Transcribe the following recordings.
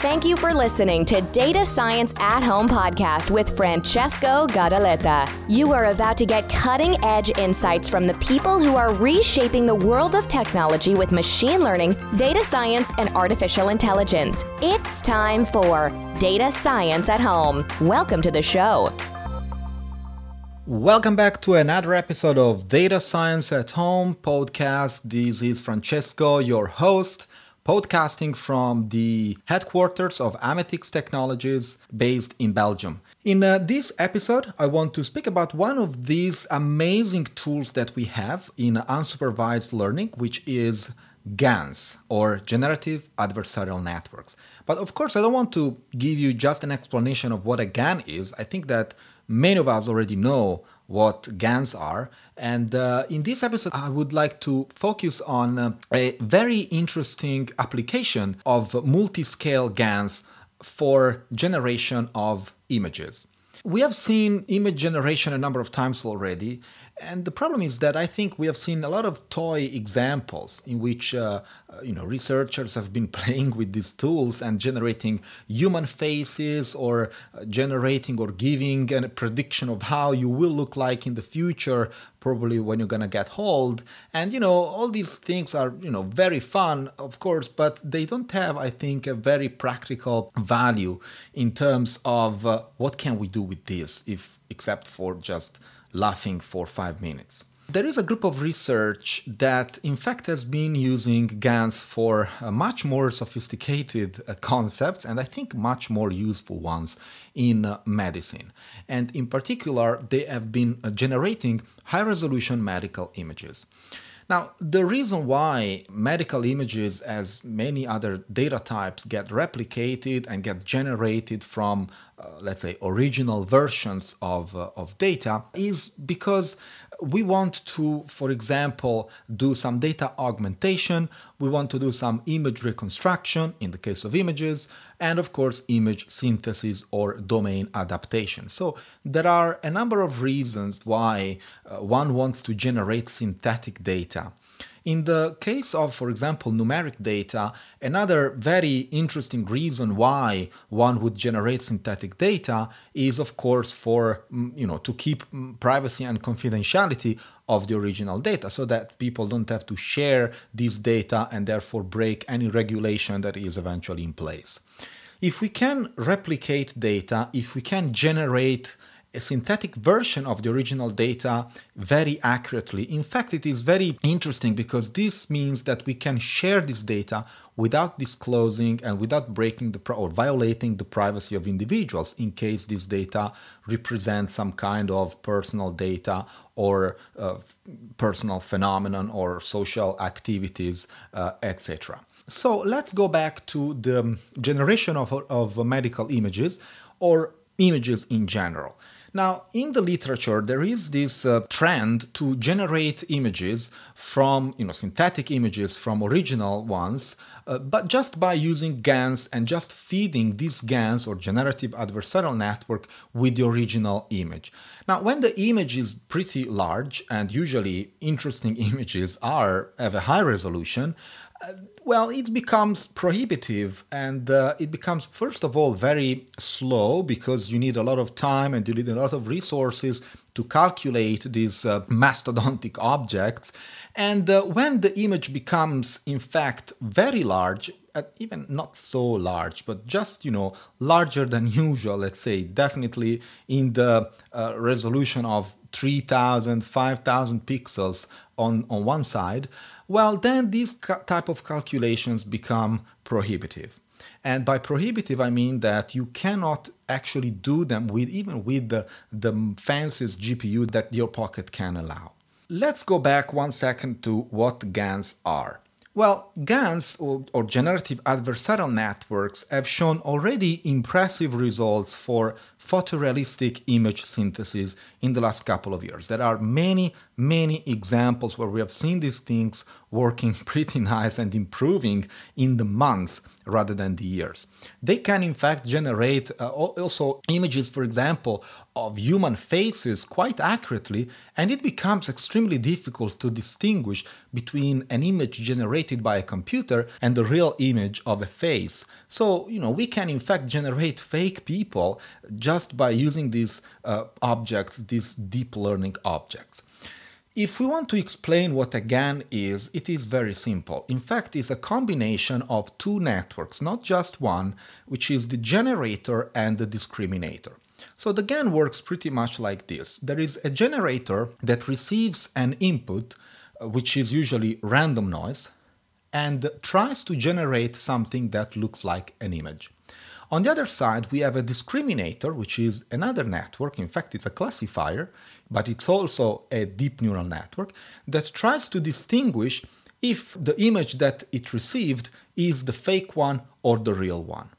Thank you for listening to Data Science at Home podcast with Francesco Gadaletta. You are about to get cutting edge insights from the people who are reshaping the world of technology with machine learning, data science, and artificial intelligence. It's time for Data Science at Home. Welcome to the show. Welcome back to another episode of Data Science at Home podcast. This is Francesco, your host podcasting from the headquarters of Amethix Technologies based in Belgium. In uh, this episode, I want to speak about one of these amazing tools that we have in unsupervised learning, which is GANs or Generative Adversarial Networks. But of course, I don't want to give you just an explanation of what a GAN is. I think that many of us already know what GANs are. And uh, in this episode, I would like to focus on uh, a very interesting application of multi-scale GANs for generation of images. We have seen image generation a number of times already, and the problem is that I think we have seen a lot of toy examples in which uh, uh, you know researchers have been playing with these tools and generating human faces or uh, generating or giving a prediction of how you will look like in the future probably when you're gonna get old. And you know all these things are you know very fun of course but they don't have i think a very practical value in terms of uh, what can we do with this if except for just laughing for five minutes. There is a group of research that, in fact, has been using GANs for uh, much more sophisticated uh, concepts and I think much more useful ones in uh, medicine. And in particular, they have been generating high resolution medical images. Now, the reason why medical images, as many other data types, get replicated and get generated from, uh, let's say, original versions of, uh, of data is because we want to, for example, do some data augmentation, we want to do some image reconstruction in the case of images, and of course, image synthesis or domain adaptation. So, there are a number of reasons why uh, one wants to generate synthetic data. In the case of, for example, numeric data, another very interesting reason why one would generate synthetic data is, of course, for mm, you know to keep mm, privacy and confidentiality of the original data, so that people don't have to share this data and therefore break any regulation that is eventually in place. If we can replicate data, if we can generate a synthetic version of the original data very accurately. In fact, it is very interesting because this means that we can share this data without disclosing and without breaking the or violating the privacy of individuals in case this data represents some kind of personal data or uh, personal phenomenon or social activities, uh, etc. So let's go back to the generation of, of medical images or images in general. Now, in the literature, there is this uh, trend to generate images from, you know, synthetic images from original ones, uh, but just by using GANs and just feeding these GANs or generative adversarial network with the original image. Now, when the image is pretty large, and usually interesting images are have a high resolution, uh, well, it becomes prohibitive and uh, it becomes, first of all, very slow because you need a lot of time and you need a lot of resources to calculate these uh, mastodontic objects. And uh, when the image becomes, in fact, very large, uh, even not so large, but just, you know, larger than usual, let's say, definitely in the uh, resolution of 3000, 5000 pixels on, on one side, well, then these type of calculations become prohibitive. And by prohibitive, I mean that you cannot actually do them with even with the, the fanciest GPU that your pocket can allow. Let's go back one second to what GANs are. Well, GANs or, or, generative adversarial networks have shown already impressive results for photorealistic image synthesis in the last couple of years. There are many, many examples where we have seen these things working pretty nice and improving in the months rather than the years. They can, in fact, generate uh, also images, for example, of human faces quite accurately, and it becomes extremely difficult to distinguish between an image generated by a computer and the real image of a face. So, you know, we can, in fact, generate fake people just by using these uh, objects, these deep learning objects. If we want to explain what a GAN is, it is very simple. In fact, it's a combination of two networks, not just one, which is the generator and the discriminator. So the GAN works pretty much like this. There is a generator that receives an input, uh, which is usually random noise, and tries to generate something that looks like an image. On the other side, we have a discriminator, which is another network. In fact, it's a classifier, but it's also a deep neural network that tries to distinguish if the image that it received is the fake one or the real one.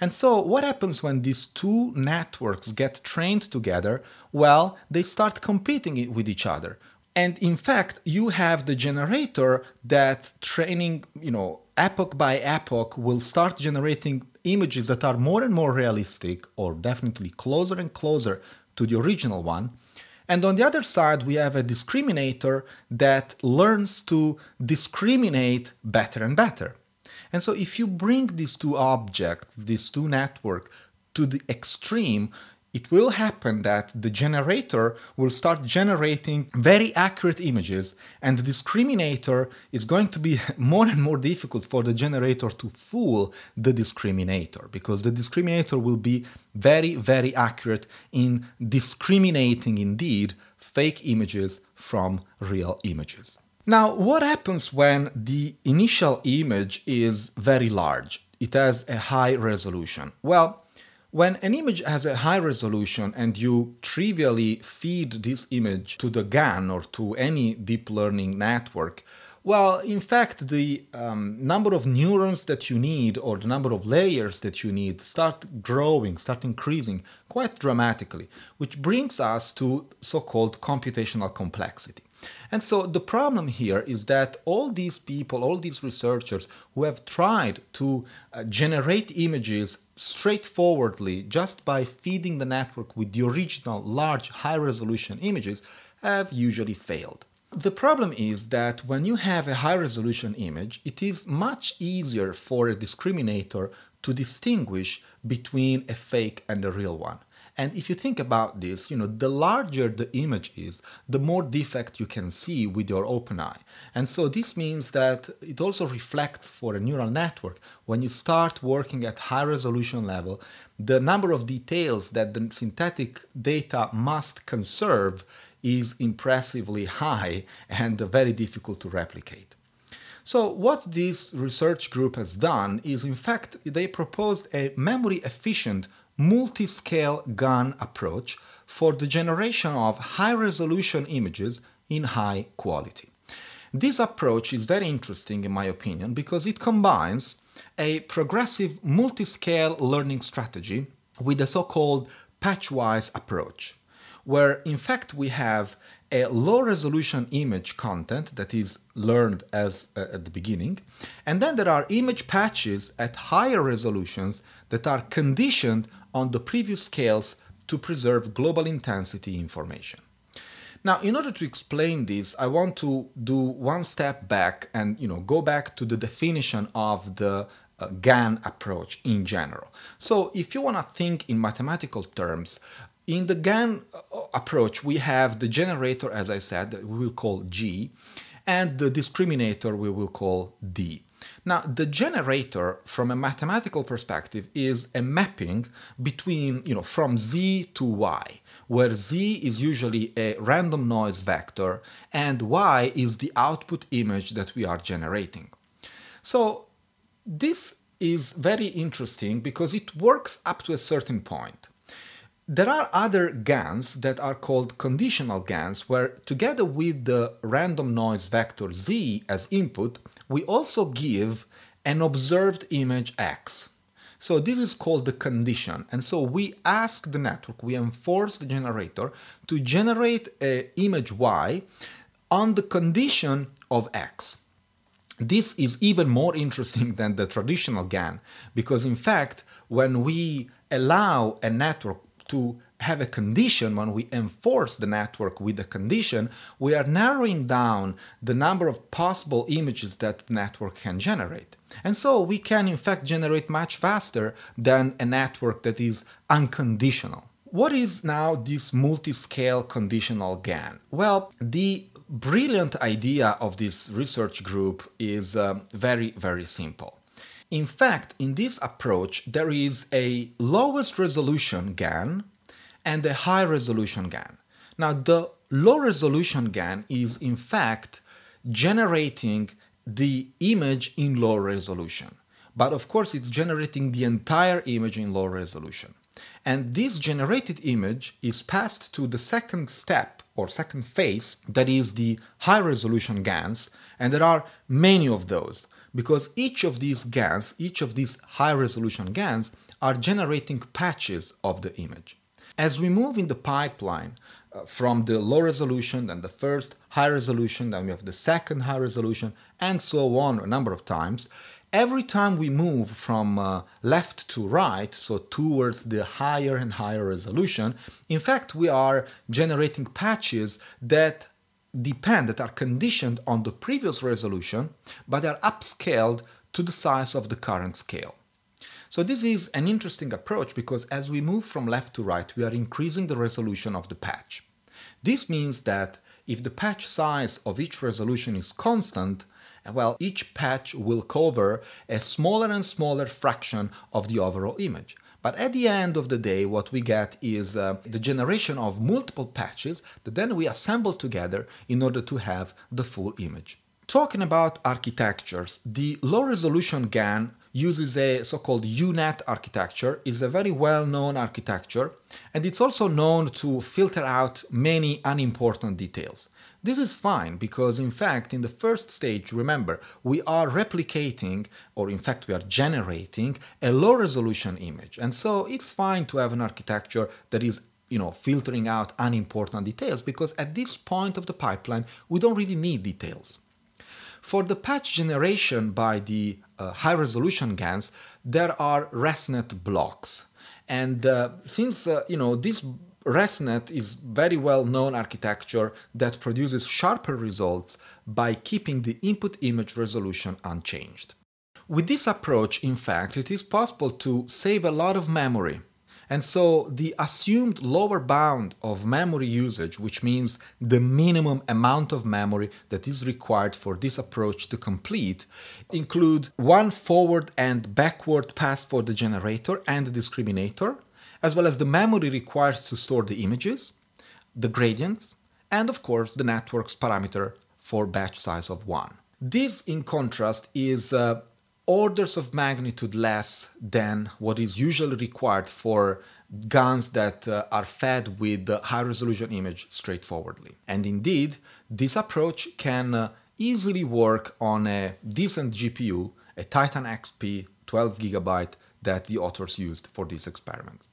And so, what happens when these two networks get trained together? Well, they start competing with each other. And in fact, you have the generator that training, you know, epoch by epoch will start generating images that are more and more realistic or definitely closer and closer to the original one. And on the other side, we have a discriminator that learns to discriminate better and better. And so if you bring these two objects, these two networks, to the extreme, it will happen that the generator will start generating very accurate images and the discriminator is going to be more and more difficult for the generator to fool the discriminator because the discriminator will be very very accurate in discriminating indeed fake images from real images. Now what happens when the initial image is very large? It has a high resolution. Well when an image has a high resolution and you trivially feed this image to the GAN or to any deep learning network, well, in fact, the um, number of neurons that you need or the number of layers that you need start growing, start increasing quite dramatically, which brings us to so called computational complexity. And so the problem here is that all these people, all these researchers who have tried to uh, generate images straightforwardly just by feeding the network with the original large high resolution images have usually failed. The problem is that when you have a high resolution image, it is much easier for a discriminator to distinguish between a fake and a real one. And if you think about this, you know, the larger the image is, the more defect you can see with your open eye. And so this means that it also reflects for a neural network when you start working at high resolution level, the number of details that the synthetic data must conserve is impressively high and very difficult to replicate. So, what this research group has done is, in fact, they proposed a memory efficient multi-scale GAN approach for the generation of high-resolution images in high quality. This approach is very interesting in my opinion because it combines a progressive multi-scale learning strategy with a so-called patchwise approach where in fact we have a low resolution image content that is learned as uh, at the beginning and then there are image patches at higher resolutions that are conditioned on the previous scales to preserve global intensity information. Now, in order to explain this, I want to do one step back and you know go back to the definition of the uh, GAN approach in general. So, if you want to think in mathematical terms, in the GAN uh, approach, we have the generator, as I said, we will call G, and the discriminator we will call D. Now, the generator, from a mathematical perspective, is a mapping between, you know, from z to y, where z is usually a random noise vector and y is the output image that we are generating. So, this is very interesting because it works up to a certain point. There are other GANs that are called conditional GANs, where together with the random noise vector z as input, we also give an observed image x. So this is called the condition. And so we ask the network, we enforce the generator to generate an image y on the condition of x. this is even more interesting than the traditional GAN because, in fact, when we allow a network to have a condition, when we enforce the network with a condition, we are narrowing down the number of possible images that the network can generate. And so we can, in fact, generate much faster than a network that is unconditional. What is now this multi scale conditional GAN? Well, the brilliant idea of this research group is um, very, very simple. In fact, in this approach, there is a lowest resolution GAN and a high resolution GAN. Now, the low resolution GAN is in fact generating the image in low resolution. But of course, it's generating the entire image in low resolution. And this generated image is passed to the second step or second phase, that is the high resolution GANs, and there are many of those because each of these GANs, each of these high resolution GANs, are generating patches of the image. As we move in the pipeline uh, from the low resolution, then the first high resolution, then we have the second high resolution, and so on a number of times, every time we move from uh, left to right, so towards the higher and higher resolution, in fact, we are generating patches that depend, that are conditioned on the previous resolution, but are upscaled to the size of the current scale. So this is an interesting approach because as we move from left to right, we are increasing the resolution of the patch. This means that if the patch size of each resolution is constant, well, each patch will cover a smaller and smaller fraction of the overall image. But at the end of the day, what we get is uh, the generation of multiple patches that then we assemble together in order to have the full image. Talking about architectures, the low resolution GAN uses a so-called UNet architecture. It's a very well-known architecture, and it's also known to filter out many unimportant details. This is fine because, in fact, in the first stage, remember, we are replicating, or in fact, we are generating a low resolution image. And so it's fine to have an architecture that is you know filtering out unimportant details because at this point of the pipeline we don't really need details for the patch generation by the uh, high resolution GANs, there are ResNet blocks. And uh, since uh, you know this ResNet is very well known architecture that produces sharper results by keeping the input image resolution unchanged. With this approach, in fact, it is possible to save a lot of memory and so the assumed lower bound of memory usage, which means the minimum amount of memory that is required for this approach to complete, include one forward and backward pass for the generator and the discriminator, as well as the memory required to store the images, the gradients, and of course the network's parameter for batch size of 1. This, in contrast, is uh, orders of magnitude less than what is usually required for GANs that uh, are fed with high resolution image straightforwardly. And indeed, this approach can uh, easily work on a decent GPU, a Titan XP 12 gigabyte that the authors used for this experiment.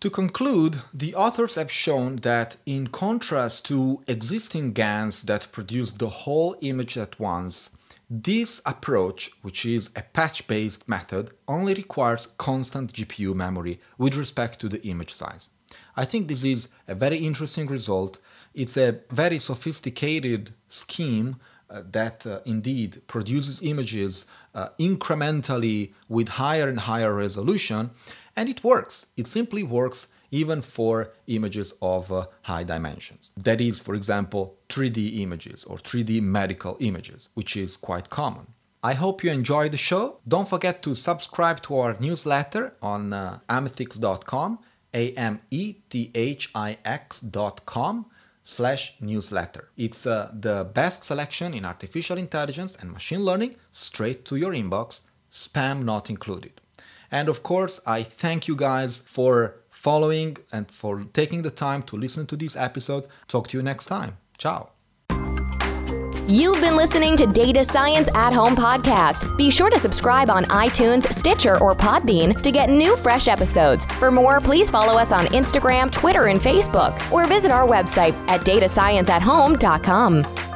To conclude, the authors have shown that in contrast to existing GANs that produce the whole image at once, this approach, which is a patch-based method, only requires constant GPU memory with respect to the image size. I think this is a very interesting result. It's a very sophisticated scheme uh, that uh, indeed produces images uh, incrementally with higher and higher resolution, and it works. It simply works even for images of uh, high dimensions. That is, for example, 3D images or 3D medical images, which is quite common. I hope you enjoyed the show. Don't forget to subscribe to our newsletter on uh, amethix.com, A-M-E-T-H-I-X.com slash newsletter. It's uh, the best selection in artificial intelligence and machine learning straight to your inbox, spam not included. And of course, I thank you guys for following and for taking the time to listen to these episodes. Talk to you next time. Ciao. You've been listening to Data Science at Home podcast. Be sure to subscribe on iTunes, Stitcher, or Podbean to get new fresh episodes. For more, please follow us on Instagram, Twitter, and Facebook, or visit our website at datascienceathome.com.